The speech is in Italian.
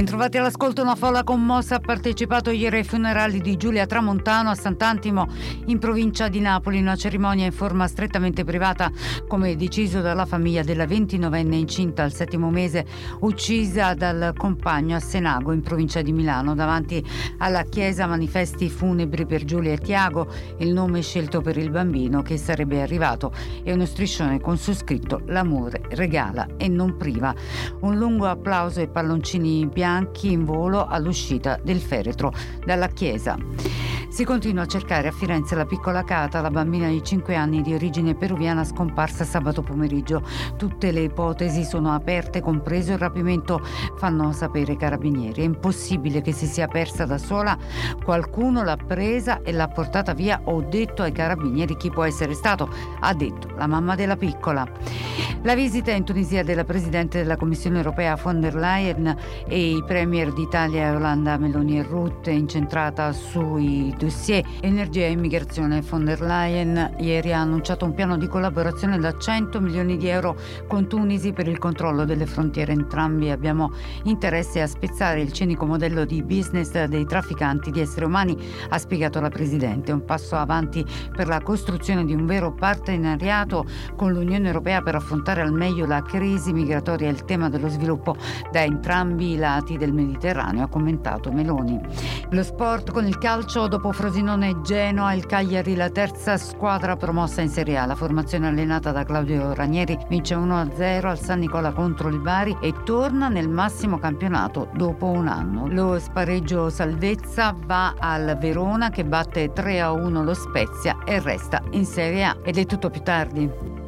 Bentrovati all'ascolto, una folla commossa ha partecipato ieri ai funerali di Giulia Tramontano a Sant'Antimo in provincia di Napoli, una cerimonia in forma strettamente privata, come deciso dalla famiglia della 29enne incinta al settimo mese, uccisa dal compagno a Senago in provincia di Milano. Davanti alla chiesa manifesti funebri per Giulia e Tiago, il nome scelto per il bambino che sarebbe arrivato e uno striscione con su scritto L'amore regala e non priva. Un lungo applauso e palloncini bianchi in volo all'uscita del feretro dalla chiesa. Si continua a cercare a Firenze la piccola Cata, la bambina di 5 anni di origine peruviana scomparsa sabato pomeriggio. Tutte le ipotesi sono aperte, compreso il rapimento, fanno sapere i carabinieri. È impossibile che si sia persa da sola. Qualcuno l'ha presa e l'ha portata via. Ho detto ai carabinieri chi può essere stato. Ha detto la mamma della piccola. La visita in Tunisia della Presidente della Commissione europea von der Leyen e i Premier d'Italia e Olanda Meloni e Rutte incentrata sui dossier energia e immigrazione. Von der Leyen ieri ha annunciato un piano di collaborazione da 100 milioni di euro con Tunisi per il controllo delle frontiere. Entrambi abbiamo interesse a spezzare il cinico modello di business dei trafficanti di esseri umani, ha spiegato la Presidente. Un passo avanti per la costruzione di un vero partenariato con l'Unione Europea per affrontare al meglio la crisi migratoria e il tema dello sviluppo da entrambi i lati del Mediterraneo, ha commentato Meloni. Lo sport con il calcio Frosinone e Genoa, il Cagliari la terza squadra promossa in Serie A. La formazione allenata da Claudio Ranieri vince 1-0 al San Nicola contro il Bari e torna nel massimo campionato dopo un anno. Lo spareggio salvezza va al Verona che batte 3-1 lo Spezia e resta in Serie A. Ed è tutto più tardi.